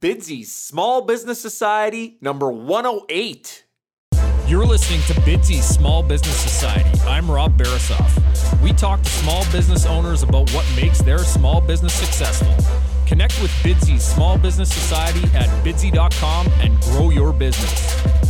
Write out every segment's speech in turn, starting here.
Bidsy's Small Business Society number 108. You're listening to Bidsy's Small Business Society. I'm Rob Barasoff. We talk to small business owners about what makes their small business successful. Connect with Bidsy's Small Business Society at bidsy.com and grow your business.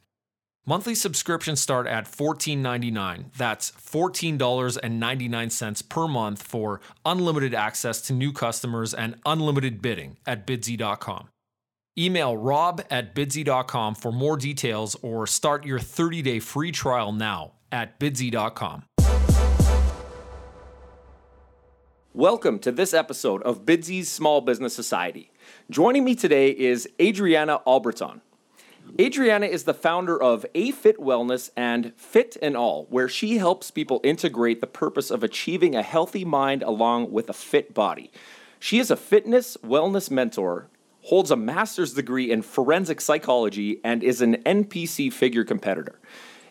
Monthly subscriptions start at $14.99. That's $14.99 per month for unlimited access to new customers and unlimited bidding at bidsy.com. Email rob at bidsy.com for more details or start your 30 day free trial now at bidsy.com. Welcome to this episode of Bidsy's Small Business Society. Joining me today is Adriana Albritton. Adriana is the founder of A Fit Wellness and Fit N All, where she helps people integrate the purpose of achieving a healthy mind along with a fit body. She is a fitness wellness mentor, holds a master's degree in forensic psychology, and is an NPC figure competitor.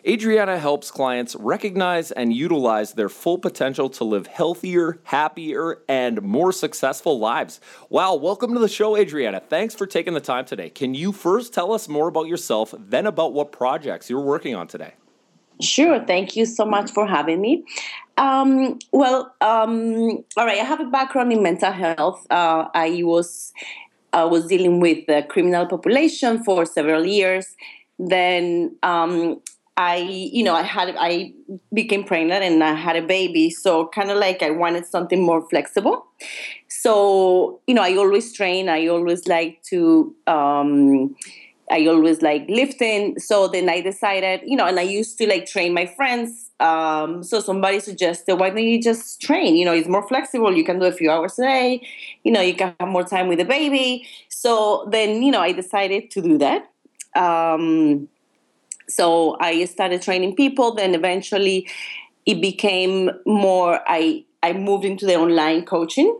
Adriana helps clients recognize and utilize their full potential to live healthier, happier, and more successful lives. Wow, welcome to the show, Adriana. Thanks for taking the time today. Can you first tell us more about yourself, then about what projects you're working on today? Sure. Thank you so much for having me. Um, well, um, all right. I have a background in mental health. Uh, I was I was dealing with the criminal population for several years. Then um, I, you know, I had, I became pregnant and I had a baby. So kind of like I wanted something more flexible. So, you know, I always train. I always like to, um, I always like lifting. So then I decided, you know, and I used to like train my friends. Um, so somebody suggested, why don't you just train? You know, it's more flexible. You can do a few hours a day. You know, you can have more time with the baby. So then, you know, I decided to do that. Um, so I started training people. Then eventually, it became more. I I moved into the online coaching,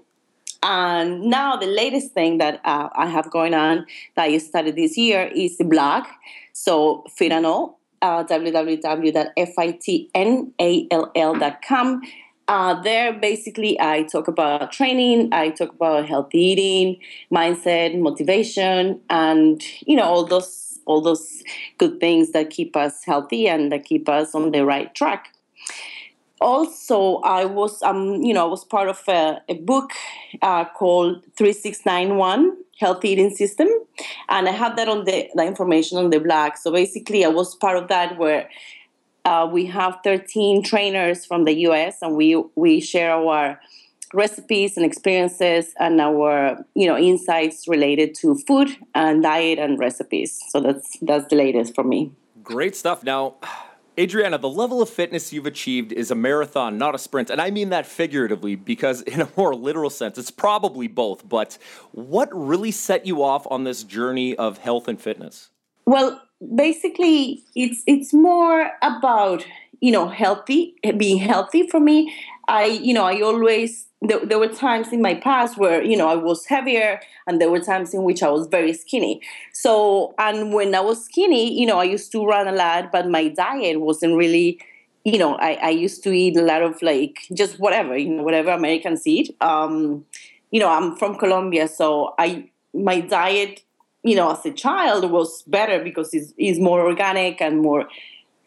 and now the latest thing that uh, I have going on that I started this year is the blog. So All, uh, www.fitnall.com. Uh, there, basically, I talk about training, I talk about healthy eating, mindset, motivation, and you know all those all those good things that keep us healthy and that keep us on the right track. Also, I was, um, you know, I was part of a, a book uh, called 3691 Healthy Eating System, and I have that on the, the information on the blog. So basically, I was part of that where uh, we have 13 trainers from the U.S. and we we share our recipes and experiences and our you know insights related to food and diet and recipes so that's that's the latest for me great stuff now Adriana, the level of fitness you've achieved is a marathon, not a sprint. And I mean that figuratively because, in a more literal sense, it's probably both. But what really set you off on this journey of health and fitness? Well, basically, it's it's more about you know healthy, being healthy for me. I you know I always there, there were times in my past where you know I was heavier, and there were times in which I was very skinny. So, and when I was skinny, you know, I used to run a lot, but my diet wasn't really, you know, I, I used to eat a lot of like just whatever, you know, whatever Americans eat. Um, you know, I'm from Colombia, so I my diet, you know, as a child was better because it's, it's more organic and more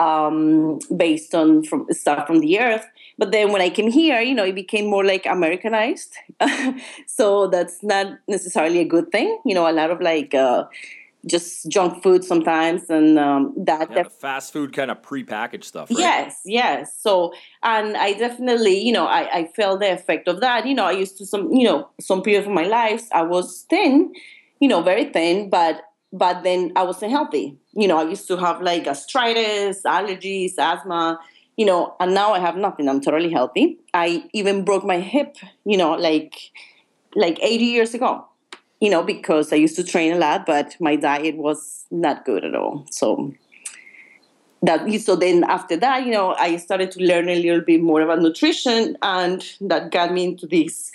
um, based on from stuff from the earth. But then when I came here, you know, it became more like Americanized. so that's not necessarily a good thing. You know, a lot of like, uh, just junk food sometimes, and um, that yeah, def- fast food kind of prepackaged stuff. Right? Yes, yes. So, and I definitely, you know, I, I felt the effect of that. You know, I used to some, you know, some period of my life I was thin, you know, very thin, but but then I wasn't healthy. You know, I used to have like gastritis, allergies, asthma, you know, and now I have nothing. I'm totally healthy. I even broke my hip, you know, like like 80 years ago you know, because I used to train a lot, but my diet was not good at all. So that so then after that, you know, I started to learn a little bit more about nutrition, and that got me into this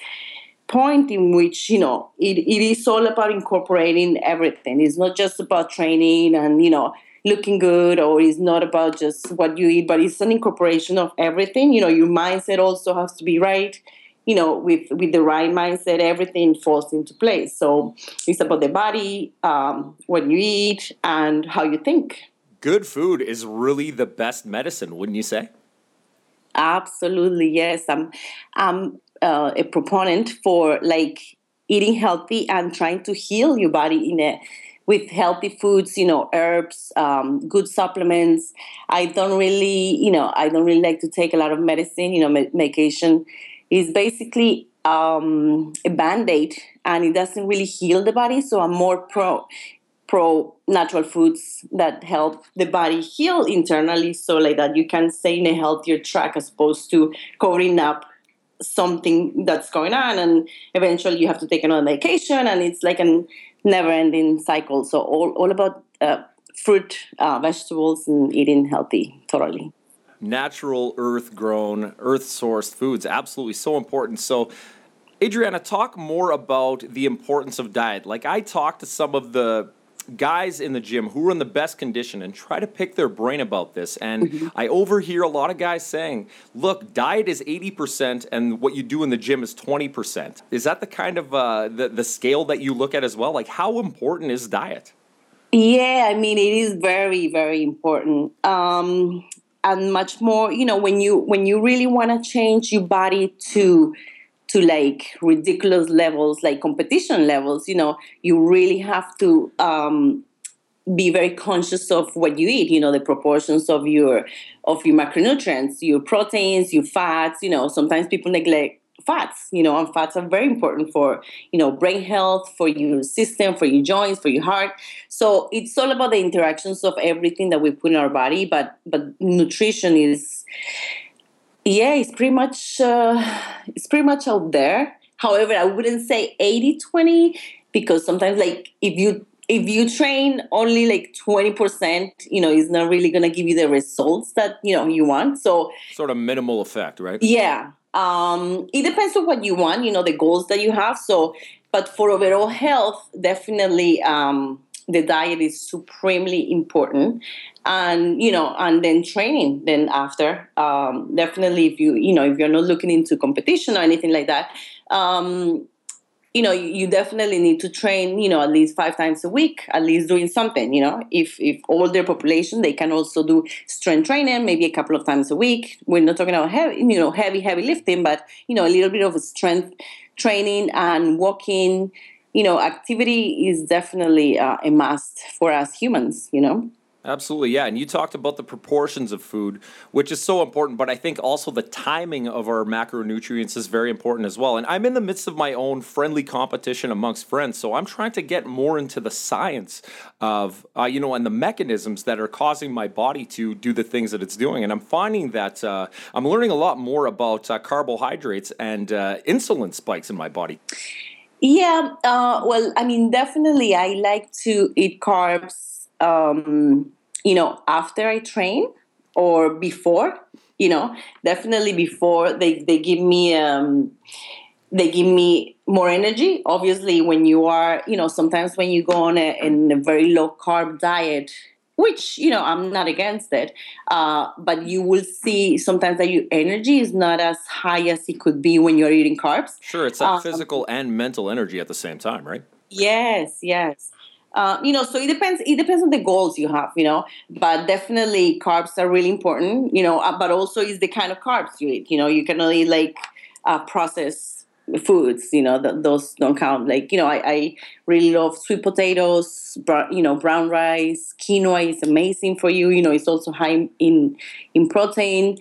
point in which you know it, it is all about incorporating everything. It's not just about training and you know looking good or it's not about just what you eat but it's an incorporation of everything you know your mindset also has to be right you know, with with the right mindset, everything falls into place. So it's about the body, um, what you eat, and how you think. Good food is really the best medicine, wouldn't you say? Absolutely, yes. I'm, I'm uh, a proponent for like eating healthy and trying to heal your body in a with healthy foods, you know, herbs, um, good supplements. I don't really, you know, I don't really like to take a lot of medicine, you know, medication is basically um, a band-aid and it doesn't really heal the body so i'm more pro pro natural foods that help the body heal internally so like that you can stay in a healthier track as opposed to covering up something that's going on and eventually you have to take another medication and it's like a never ending cycle so all, all about uh, fruit uh, vegetables and eating healthy totally natural earth grown, earth sourced foods. Absolutely so important. So, Adriana, talk more about the importance of diet. Like, I talked to some of the guys in the gym who are in the best condition and try to pick their brain about this. And mm-hmm. I overhear a lot of guys saying, look, diet is 80% and what you do in the gym is 20%. Is that the kind of uh, the, the scale that you look at as well? Like, how important is diet? Yeah, I mean, it is very, very important. Um, and much more you know when you when you really want to change your body to to like ridiculous levels like competition levels you know you really have to um, be very conscious of what you eat you know the proportions of your of your macronutrients your proteins your fats you know sometimes people neglect fats you know and fats are very important for you know brain health for your system for your joints for your heart. So it's all about the interactions of everything that we put in our body but but nutrition is yeah it's pretty much uh, it's pretty much out there however i wouldn't say 80 20 because sometimes like if you if you train only like 20% you know it's not really going to give you the results that you know you want so sort of minimal effect right yeah um, it depends on what you want, you know, the goals that you have. So, but for overall health, definitely um, the diet is supremely important. And, you know, and then training then after. Um, definitely if you, you know, if you're not looking into competition or anything like that, um, you know you definitely need to train you know at least five times a week at least doing something you know if if older population they can also do strength training maybe a couple of times a week we're not talking about heavy you know heavy heavy lifting but you know a little bit of strength training and walking you know activity is definitely uh, a must for us humans you know Absolutely, yeah. And you talked about the proportions of food, which is so important, but I think also the timing of our macronutrients is very important as well. And I'm in the midst of my own friendly competition amongst friends, so I'm trying to get more into the science of, uh, you know, and the mechanisms that are causing my body to do the things that it's doing. And I'm finding that uh, I'm learning a lot more about uh, carbohydrates and uh, insulin spikes in my body. Yeah, uh, well, I mean, definitely I like to eat carbs um, you know, after I train or before, you know, definitely before they, they give me, um, they give me more energy. Obviously, when you are, you know, sometimes when you go on a, in a very low carb diet, which you know I'm not against it, uh, but you will see sometimes that your energy is not as high as it could be when you're eating carbs. Sure, it's that um, physical and mental energy at the same time, right? Yes, yes. Uh, you know, so it depends. It depends on the goals you have, you know. But definitely, carbs are really important, you know. Uh, but also, is the kind of carbs you eat. You know, you can only like uh, process foods you know th- those don't count like you know I, I really love sweet potatoes br- you know brown rice quinoa is amazing for you you know it's also high in in protein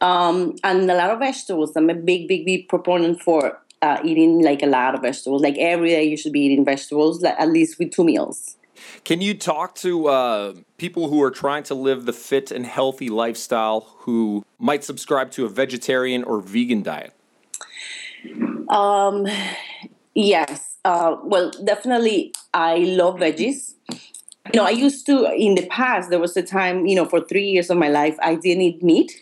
um, and a lot of vegetables i'm a big big big proponent for uh, eating like a lot of vegetables like every day you should be eating vegetables like, at least with two meals can you talk to uh, people who are trying to live the fit and healthy lifestyle who might subscribe to a vegetarian or vegan diet um, yes. Uh, well, definitely, I love veggies. You know, I used to in the past. There was a time, you know, for three years of my life, I didn't eat meat.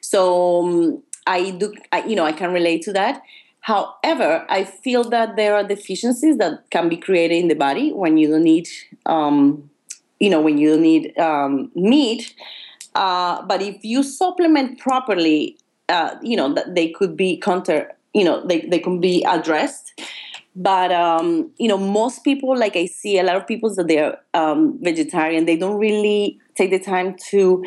So um, I do, I, you know, I can relate to that. However, I feel that there are deficiencies that can be created in the body when you don't need, um, you know, when you don't need um, meat. Uh, but if you supplement properly, uh, you know, they could be counter you know they, they can be addressed but um, you know most people like i see a lot of people that they're um, vegetarian they don't really take the time to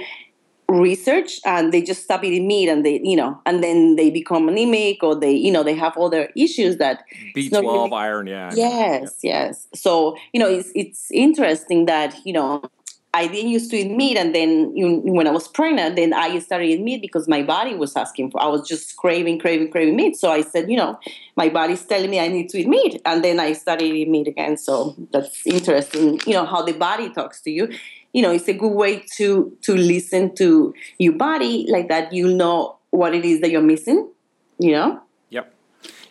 research and they just stop eating meat and they you know and then they become anemic or they you know they have other issues that b12 really, iron yeah yes yeah. yes so you know it's it's interesting that you know I didn't used to eat meat, and then you, when I was pregnant, then I started eating meat because my body was asking for. I was just craving, craving, craving meat. So I said, you know, my body's telling me I need to eat meat, and then I started eating meat again. So that's interesting. You know how the body talks to you. You know, it's a good way to to listen to your body like that. You know what it is that you're missing. You know. Yep,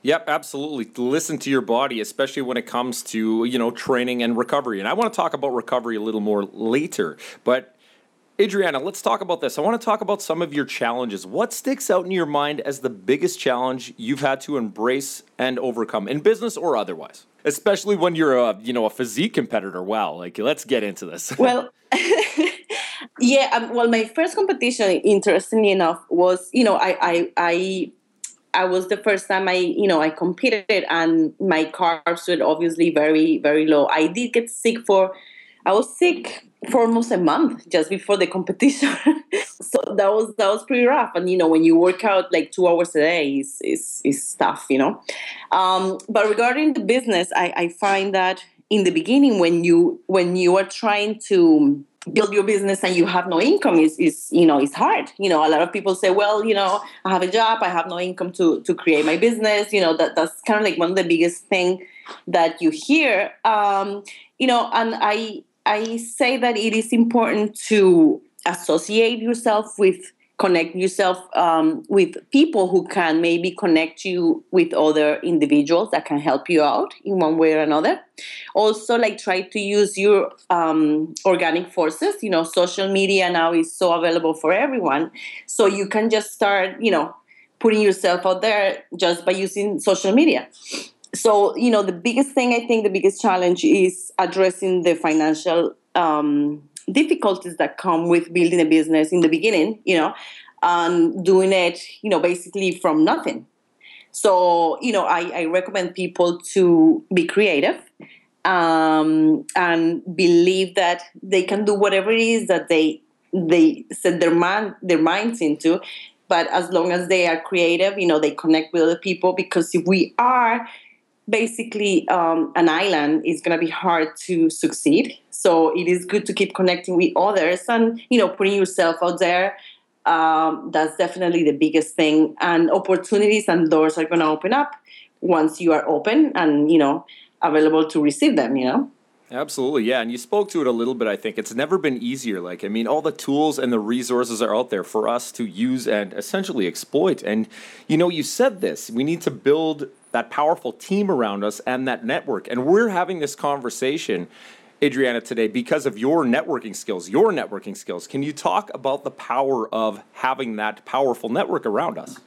Yep, absolutely. Listen to your body, especially when it comes to, you know, training and recovery. And I want to talk about recovery a little more later. But Adriana, let's talk about this. I want to talk about some of your challenges. What sticks out in your mind as the biggest challenge you've had to embrace and overcome in business or otherwise? Especially when you're a, you know, a physique competitor. Wow, like let's get into this. Well, yeah, um, well my first competition interestingly enough was, you know, I I I I was the first time I, you know, I competed and my carbs were obviously very, very low. I did get sick for, I was sick for almost a month just before the competition. so that was that was pretty rough. And you know, when you work out like two hours a day is is, is tough, you know. Um, but regarding the business, I, I find that in the beginning when you when you are trying to build your business and you have no income is, is you know it's hard you know a lot of people say well you know i have a job i have no income to to create my business you know that that's kind of like one of the biggest thing that you hear um you know and i i say that it is important to associate yourself with connect yourself um, with people who can maybe connect you with other individuals that can help you out in one way or another. Also like try to use your um, organic forces you know social media now is so available for everyone. So you can just start you know putting yourself out there just by using social media so you know the biggest thing i think the biggest challenge is addressing the financial um, difficulties that come with building a business in the beginning, you know, and doing it, you know, basically from nothing. So, you know, I, I recommend people to be creative um, and believe that they can do whatever it is that they they set their mind their minds into. But as long as they are creative, you know, they connect with other people. Because if we are basically um, an island, it's going to be hard to succeed. So it is good to keep connecting with others and you know putting yourself out there. Um, that's definitely the biggest thing. And opportunities and doors are going to open up once you are open and you know available to receive them. You know. Absolutely, yeah. And you spoke to it a little bit, I think. It's never been easier. Like, I mean, all the tools and the resources are out there for us to use and essentially exploit. And, you know, you said this we need to build that powerful team around us and that network. And we're having this conversation Adriana, today because of your networking skills, your networking skills. Can you talk about the power of having that powerful network around us?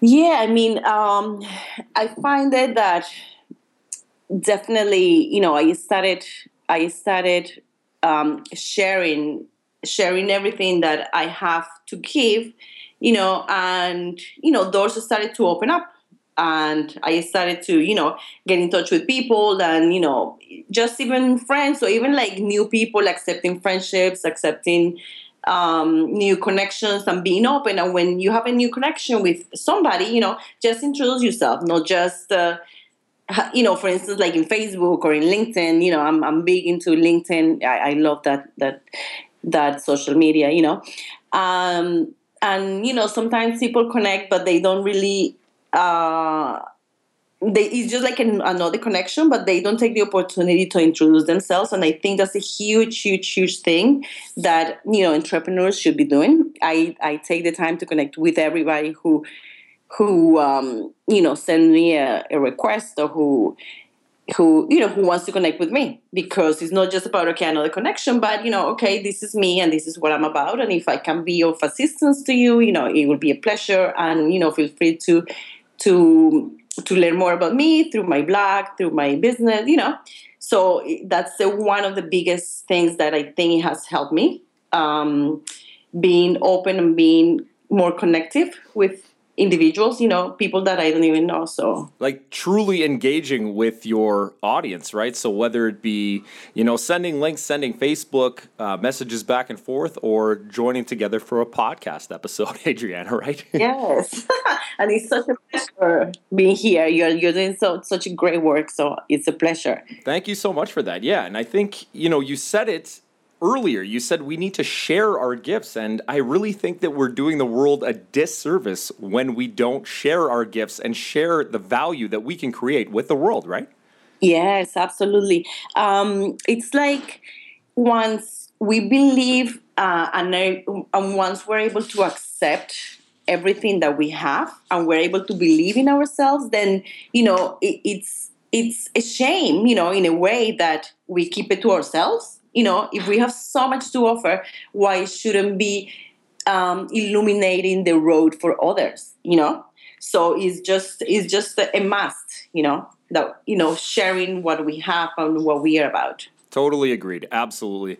Yeah, I mean, um, I find that that definitely, you know, I started, I started um, sharing, sharing everything that I have to give, you know, and you know, doors started to open up and I started to, you know, get in touch with people and, you know, just even friends or even like new people accepting friendships, accepting um, new connections and being open. And when you have a new connection with somebody, you know, just introduce yourself, not just. Uh, you know, for instance, like in Facebook or in LinkedIn, you know, I'm I'm big into LinkedIn. I, I love that that that social media, you know. Um, and you know, sometimes people connect, but they don't really uh, they it's just like an, another connection but they don't take the opportunity to introduce themselves and i think that's a huge huge huge thing that you know entrepreneurs should be doing. I i take the time to connect with everybody who who um, you know send me a, a request or who who you know who wants to connect with me because it's not just about okay another connection but you know okay this is me and this is what i'm about and if i can be of assistance to you you know it will be a pleasure and you know feel free to to to learn more about me through my blog, through my business, you know. So that's one of the biggest things that I think has helped me um, being open and being more connective with individuals, you know, people that I don't even know. So, like truly engaging with your audience, right? So, whether it be, you know, sending links, sending Facebook uh, messages back and forth, or joining together for a podcast episode, Adriana, right? yes. and it's such a pleasure being here. You're, you're doing so such a great work. So, it's a pleasure. Thank you so much for that. Yeah. And I think, you know, you said it earlier you said we need to share our gifts and i really think that we're doing the world a disservice when we don't share our gifts and share the value that we can create with the world right? Yes absolutely. Um, it's like once we believe uh, and, and once we're able to accept everything that we have and we're able to believe in ourselves then you know it, it's it's a shame you know in a way that we keep it to ourselves you know, if we have so much to offer, why shouldn't be um, illuminating the road for others? You know, so it's just it's just a must. You know, that you know sharing what we have and what we are about. Totally agreed. Absolutely.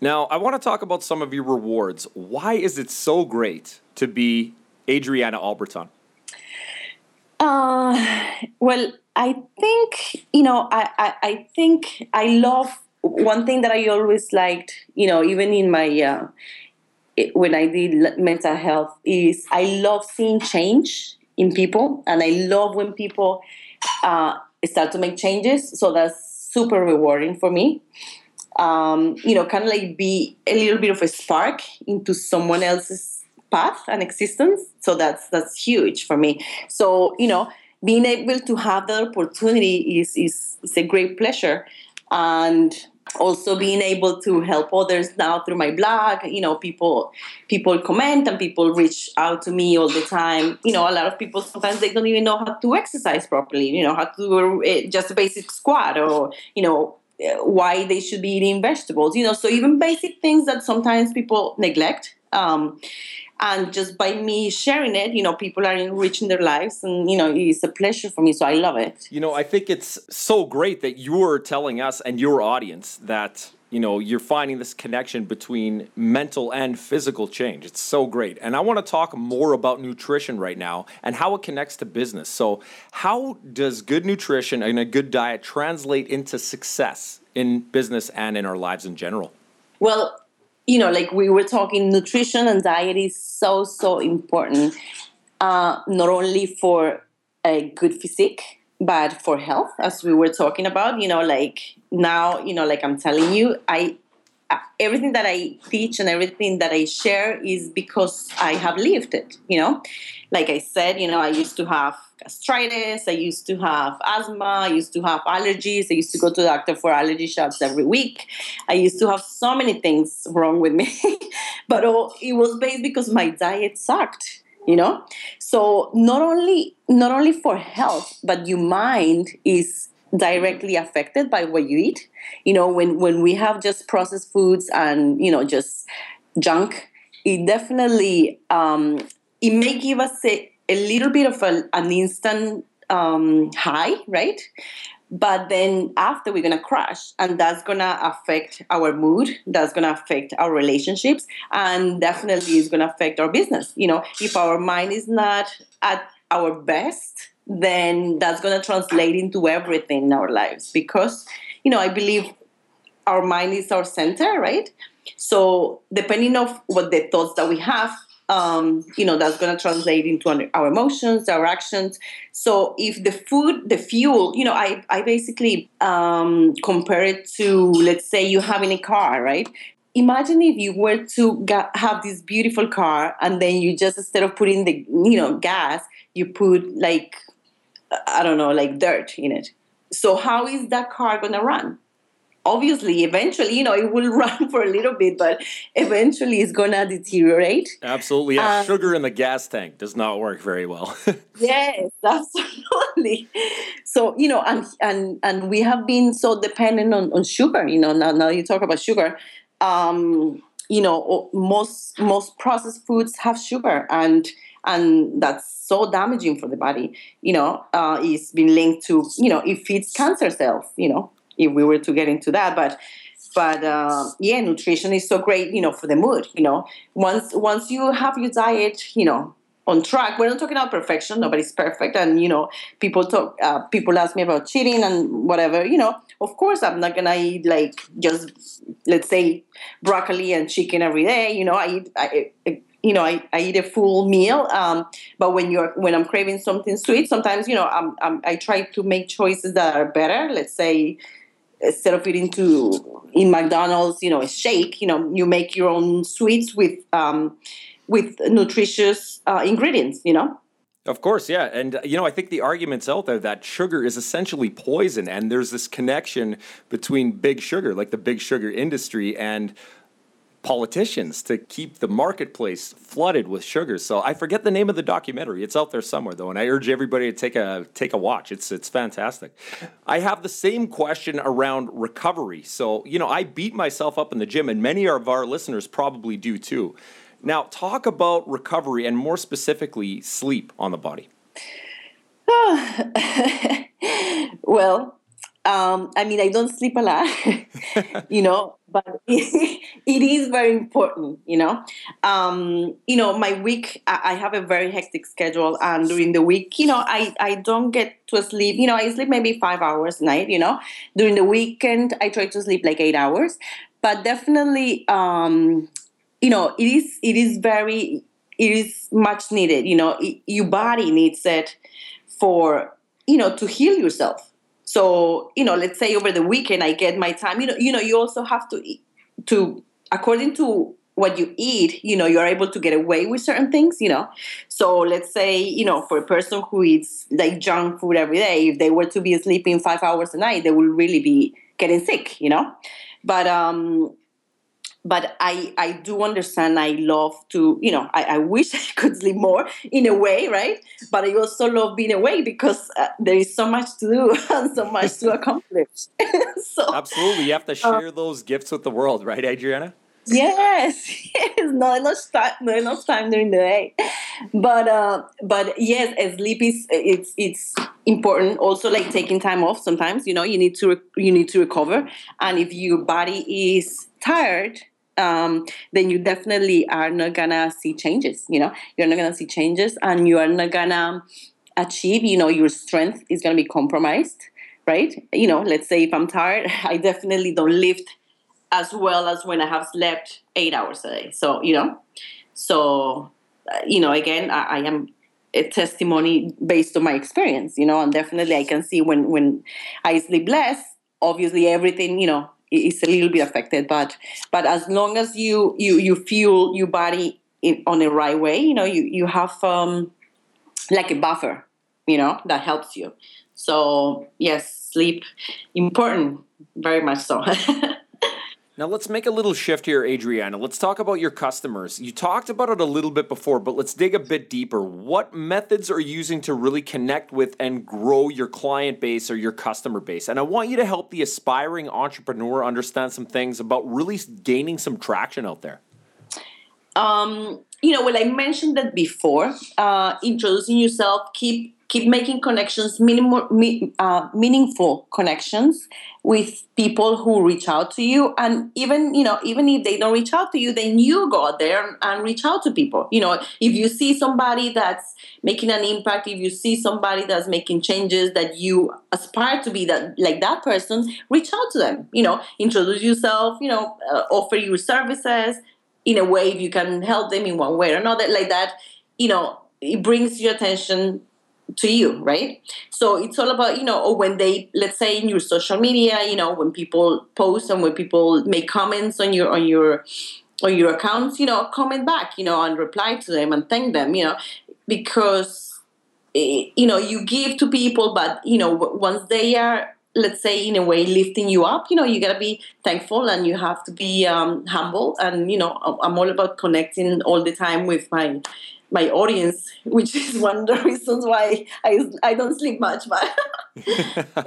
Now, I want to talk about some of your rewards. Why is it so great to be Adriana Albritton? Uh, well, I think you know, I, I, I think I love one thing that I always liked, you know, even in my uh, it, when I did mental health, is I love seeing change in people, and I love when people uh, start to make changes. So that's super rewarding for me. Um, you know, kind of like be a little bit of a spark into someone else's path and existence. So that's that's huge for me. So you know, being able to have that opportunity is is, is a great pleasure, and also being able to help others now through my blog you know people people comment and people reach out to me all the time. You know a lot of people sometimes they don't even know how to exercise properly you know how to do eh, just a basic squat or you know eh, why they should be eating vegetables you know. So even basic things that sometimes people neglect um, and just by me sharing it you know people are enriching their lives and you know it's a pleasure for me so i love it. You know i think it's so great that you're telling us and your audience that you know you're finding this connection between mental and physical change. It's so great. And i want to talk more about nutrition right now and how it connects to business. So how does good nutrition and a good diet translate into success in business and in our lives in general? Well you know, like we were talking, nutrition and diet is so, so important, uh, not only for a good physique, but for health, as we were talking about. You know, like now, you know, like I'm telling you, I everything that I teach and everything that I share is because I have lived it, you know. Like I said, you know, I used to have gastritis, I used to have asthma, I used to have allergies, I used to go to the doctor for allergy shots every week. I used to have so many things wrong with me. but oh, it was based because my diet sucked, you know? So not only not only for health, but your mind is directly affected by what you eat. You know, when when we have just processed foods and you know just junk, it definitely um, it may give us a, a little bit of a, an instant um, high, right? But then after we're gonna crash, and that's gonna affect our mood. That's gonna affect our relationships, and definitely is gonna affect our business. You know, if our mind is not at our best, then that's going to translate into everything in our lives because you know i believe our mind is our center right So depending of what the thoughts that we have, um, you know, that's going to translate into our emotions, our actions. So if the food, the fuel, you know, I, I basically um, compare it to, let's say you having a car, right? Imagine if you were to have this beautiful car and then you just, instead of putting the, you know, gas, you put like, I don't know, like dirt in it. So how is that car going to run? obviously eventually you know it will run for a little bit but eventually it's gonna deteriorate absolutely yeah um, sugar in the gas tank does not work very well yes absolutely so you know and and and we have been so dependent on, on sugar you know now, now you talk about sugar um you know most most processed foods have sugar and and that's so damaging for the body you know uh, it's been linked to you know it feeds cancer cells you know if we were to get into that but but uh, yeah nutrition is so great you know for the mood you know. Once once you have your diet you know on track we're not talking about perfection nobody's perfect and you know people talk uh, people ask me about cheating and whatever you know of course i'm not gonna eat like just let's say broccoli and chicken every day you know i eat I, you know, I, I eat a full meal. Um, but when you're when I'm craving something sweet, sometimes you know I'm, I'm, i try to make choices that are better. Let's say instead of eating to in McDonald's, you know, a shake, you know, you make your own sweets with um, with nutritious uh, ingredients, you know. Of course, yeah. And, you know, I think the argument's out there that sugar is essentially poison, and there's this connection between big sugar, like the big sugar industry, and politicians to keep the marketplace flooded with sugar. So I forget the name of the documentary. It's out there somewhere though, and I urge everybody to take a take a watch. It's it's fantastic. I have the same question around recovery. So, you know, I beat myself up in the gym and many of our listeners probably do too. Now, talk about recovery and more specifically sleep on the body. well, um, I mean, I don't sleep a lot, you know, but it, is very important, you know. Um, you know, my week, I, I, have a very hectic schedule, and during the week, you know, I, I don't get to sleep. You know, I sleep maybe five hours a night, you know. During the weekend, I try to sleep like eight hours, but definitely, um, you know, it is it is very it is much needed. You know, it, your body needs it for you know to heal yourself so, you know, let's say over the weekend I get my time. You know, you know, you also have to eat, to according to what you eat, you know, you're able to get away with certain things, you know. So let's say, you know, for a person who eats like junk food every day, if they were to be sleeping five hours a night, they will really be getting sick, you know. But um but I, I do understand I love to, you know, I, I wish I could sleep more in a way, right? But I also love being away because uh, there is so much to do and so much to accomplish. so, Absolutely. You have to uh, share those gifts with the world, right, Adriana? Yes, yes, not enough time, not enough time during the day, but uh, but yes, sleep is it's it's important. Also, like taking time off. Sometimes you know you need to you need to recover, and if your body is tired, um, then you definitely are not gonna see changes. You know, you're not gonna see changes, and you are not gonna achieve. You know, your strength is gonna be compromised, right? You know, let's say if I'm tired, I definitely don't lift as well as when I have slept eight hours a day. So you know, so uh, you know, again, I, I am a testimony based on my experience. You know, and definitely I can see when when I sleep less. Obviously, everything you know is a little bit affected but but as long as you you you fuel your body in, on the right way you know you you have um like a buffer you know that helps you. So yes sleep important very much so Now let's make a little shift here, Adriana. Let's talk about your customers. You talked about it a little bit before, but let's dig a bit deeper. What methods are you using to really connect with and grow your client base or your customer base? And I want you to help the aspiring entrepreneur understand some things about really gaining some traction out there. Um, you know, well, I mentioned that before. Uh, introducing yourself, keep keep making connections, minimal, uh, meaningful connections with people who reach out to you. And even, you know, even if they don't reach out to you, then you go out there and reach out to people. You know, if you see somebody that's making an impact, if you see somebody that's making changes that you aspire to be that like that person, reach out to them. You know, introduce yourself, you know, uh, offer your services in a way if you can help them in one way or another like that, you know, it brings your attention to you right? So it's all about you know or when they let's say in your social media you know when people post and when people make comments on your on your on your accounts you know comment back you know and reply to them and thank them you know because eh, you know you give to people but you know once they are let's say in a way lifting you up you know you got to be thankful and you have to be um, humble and you know i'm all about connecting all the time with my my audience, which is one of the reasons why I, I don't sleep much. But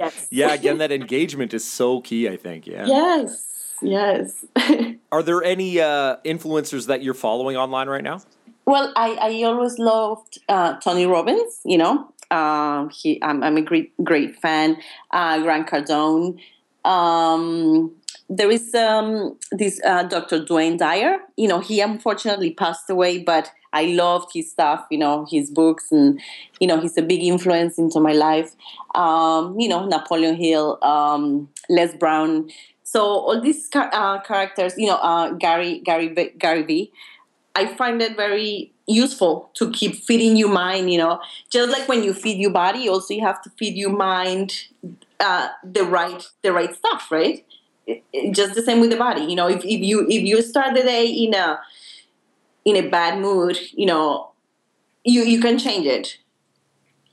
yes. yeah, again, that engagement is so key. I think. Yeah. Yes. Yes. Are there any uh, influencers that you're following online right now? Well, I, I always loved uh, Tony Robbins. You know, uh, he I'm, I'm, a great great fan. Uh, Grant Cardone. Um, there is um, this uh, Dr. Dwayne Dyer. You know, he unfortunately passed away, but I loved his stuff, you know, his books, and you know, he's a big influence into my life. Um, you know, Napoleon Hill, um, Les Brown. So all these uh, characters, you know, uh, Gary Gary Gary Vee. I find it very useful to keep feeding your mind. You know, just like when you feed your body, also you have to feed your mind uh, the right the right stuff, right? It, it, just the same with the body. You know, if, if you if you start the day in a in a bad mood, you know, you you can change it.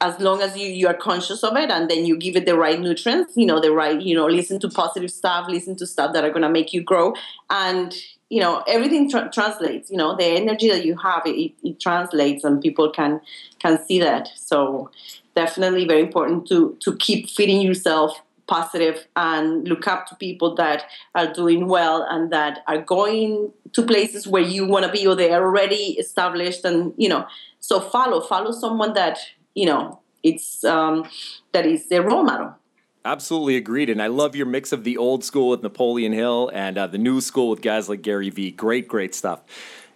As long as you, you are conscious of it and then you give it the right nutrients you know the right you know listen to positive stuff listen to stuff that are going to make you grow. And you know everything tra- translates you know the energy that you have it, it, translates and people can can see that. So definitely very important to to keep feeding yourself positive and look up to people that are doing well and that are going to places where you want to be or they are already established and you know so follow follow someone that you know it's um, that is their role model Absolutely agreed. And I love your mix of the old school with Napoleon Hill and uh, the new school with guys like Gary Vee. Great, great stuff.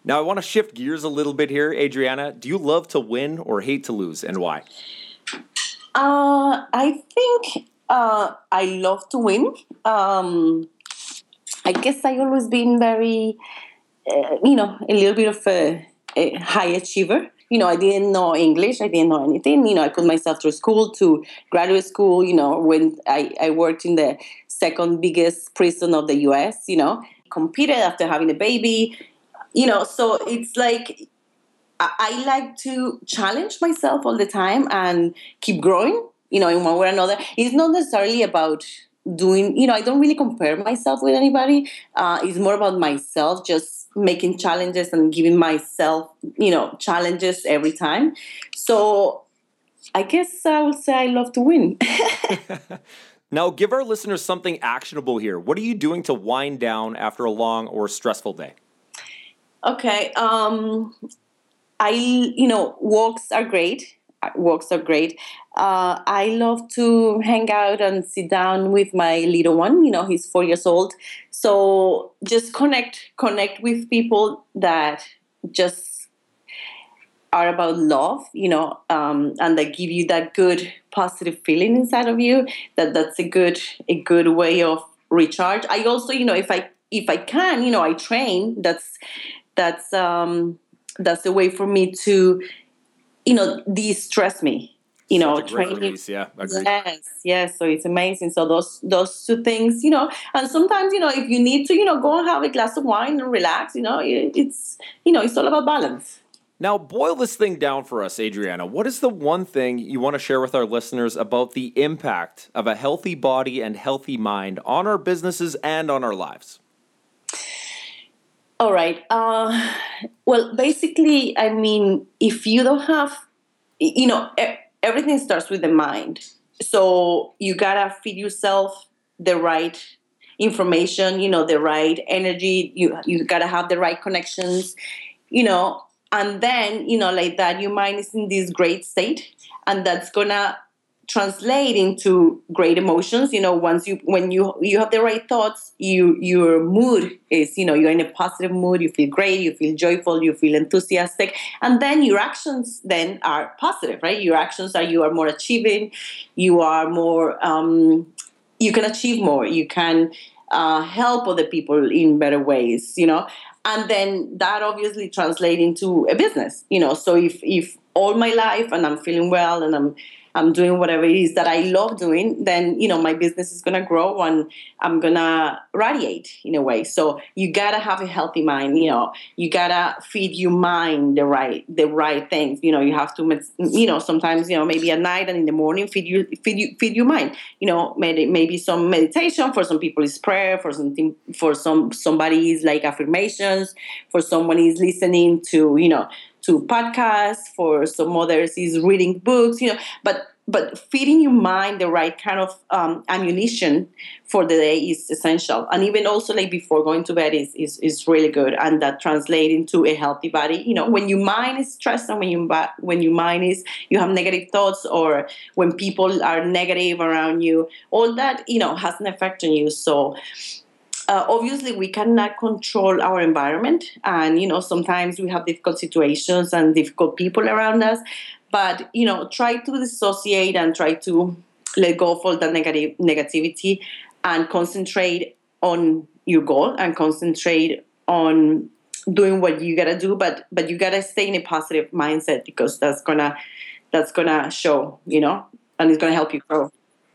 Now, I want to shift gears a little bit here. Adriana, do you love to win or hate to lose and why? Uh, I think uh, I love to win. Um, I guess I always been very, uh, you know, a little bit of a, a, high achiever. You know, I didn't know English. I didn't know anything. You know, I put myself through school to graduate school. You know, when I, I worked in the second biggest prison of the U.S. You know, competed after having a baby. You know, so it's like I, I like to challenge myself all the time and keep growing you know, in one way or another. It's not necessarily about doing, you know, I don't really compare myself with anybody. Uh, it's more about myself, just making challenges and giving myself, you know, challenges every time. So I guess I would say I love to win. now, give our listeners something actionable here. What are you doing to wind down after a long or stressful day? Okay. Um, I, you know, walks are great walks are great. Uh, I love to hang out and sit down with my little one. You know, he's four years old. So just connect, connect with people that just are about love. You know, um, and that give you that good positive feeling inside of you. That that's a good a good way of recharge. I also, you know, if I if I can, you know, I train. That's that's um, that's a way for me to you know, de-stress me. You know, training. Release, yeah, agreed. yes, yes. So it's amazing. So those those two things, you know, and sometimes you know, if you need to, you know, go and have a glass of wine and relax. You know, it's you know, it's all about balance. Now, boil this thing down for us, Adriana. What is the one thing you want to share with our listeners about the impact of a healthy body and healthy mind on our businesses and on our lives? All right. Uh, well, basically, I mean, if you don't have, you know, everything starts with the mind. So you gotta feed yourself the right information, you know, the right energy. You you gotta have the right connections. You know, and then you know like that your mind is in this great state and that's gonna translate into great emotions you know once you when you you have the right thoughts you your mood is you know you're in a positive mood you feel great you feel joyful you feel enthusiastic and then your actions then are positive right? Your actions are you are more achieving you are more um, you can achieve more you can uh, help other people in better ways you know? And then that obviously translates into a business you know? So if if all my life and i'm feeling well and i'm I'm doing whatever it is that I love doing, then you know my business is gonna grow and I'm gonna radiate in a way. So you gotta have a healthy mind. You know, you gotta feed your mind the right the right things. You know, you have to you know sometimes you know maybe at night and in the morning feed you feed you feed your mind. You know, maybe maybe some meditation for some people is prayer for something for some somebody is like affirmations for someone is listening to you know to podcasts for some others is reading books you know but but feeding your mind the right kind of um, ammunition for the day is essential. And even also like before going to bed is, is, is really good and that translates into a healthy body. You know when your mind is stressed and when you when your mind is you have negative thoughts or when people are negative around you all that you know has an effect on you. So uh, obviously we cannot control our environment and you know sometimes we have difficult situations and difficult people around us but you know try to dissociate and try to let go of all that negative negativity and concentrate on your goal and concentrate on doing what you gotta do but but you gotta stay in a positive mindset because that's gonna that's gonna show you know and it's gonna help you grow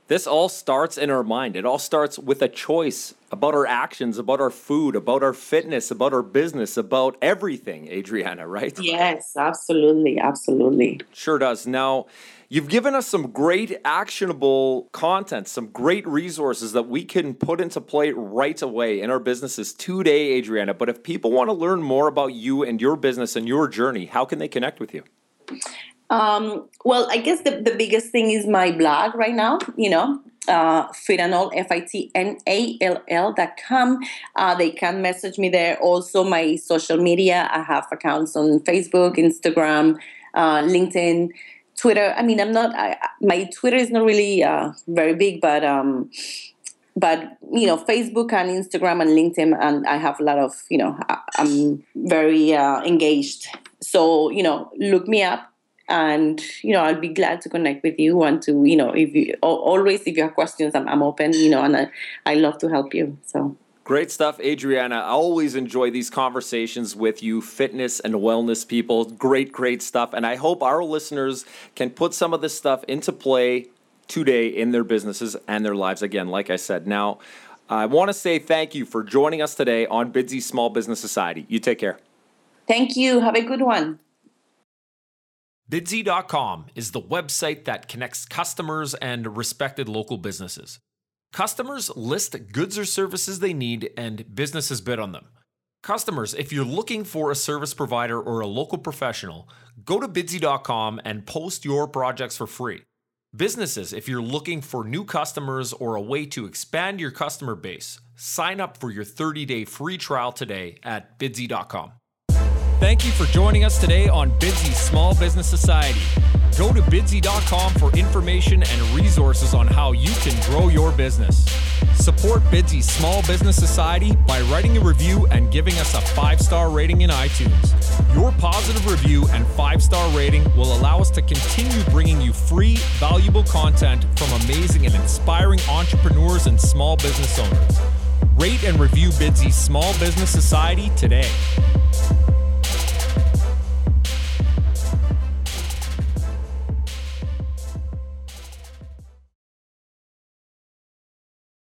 this all starts in our mind. It all starts with a choice about our actions, about our food, about our fitness, about our business, about everything, Adriana, right? Yes, absolutely. Absolutely. Sure does. Now, you've given us some great actionable content, some great resources that we can put into play right away in our businesses today, Adriana. But if people want to learn more about you and your business and your journey, how can they connect with you? Um, well, I guess the, the biggest thing is my blog right now, you know, uh, Fitnall, F-I-T-N-A-L-L dot com. Uh, they can message me there. Also, my social media, I have accounts on Facebook, Instagram, uh, LinkedIn, Twitter. I mean, I'm not, I, my Twitter is not really uh, very big, but, um, but you know facebook and instagram and linkedin and i have a lot of you know I, am very uh, engaged so you know look me up and you know i'll be glad to connect with you and to you know if you always if you have questions i'm, I'm open you know and I, I love to help you so Great stuff, Adriana. I always enjoy these conversations with you, fitness and wellness people. Great, great stuff. And I hope our listeners can put some of this stuff into play today in their businesses and their lives. Again, like I said. Now, I want to say thank you for joining us today on Bidsy Small Business Society. You take care. Thank you. Have a good one. Bidsy.com is the website that connects customers and respected local businesses. Customers list goods or services they need, and businesses bid on them. Customers, if you're looking for a service provider or a local professional, go to bidsy.com and post your projects for free. Businesses, if you're looking for new customers or a way to expand your customer base, sign up for your 30 day free trial today at bidsy.com. Thank you for joining us today on Bidsy Small Business Society. Go to bidsy.com for information and resources on how you can grow your business. Support Bidsy Small Business Society by writing a review and giving us a five star rating in iTunes. Your positive review and five star rating will allow us to continue bringing you free, valuable content from amazing and inspiring entrepreneurs and small business owners. Rate and review Bidsy Small Business Society today.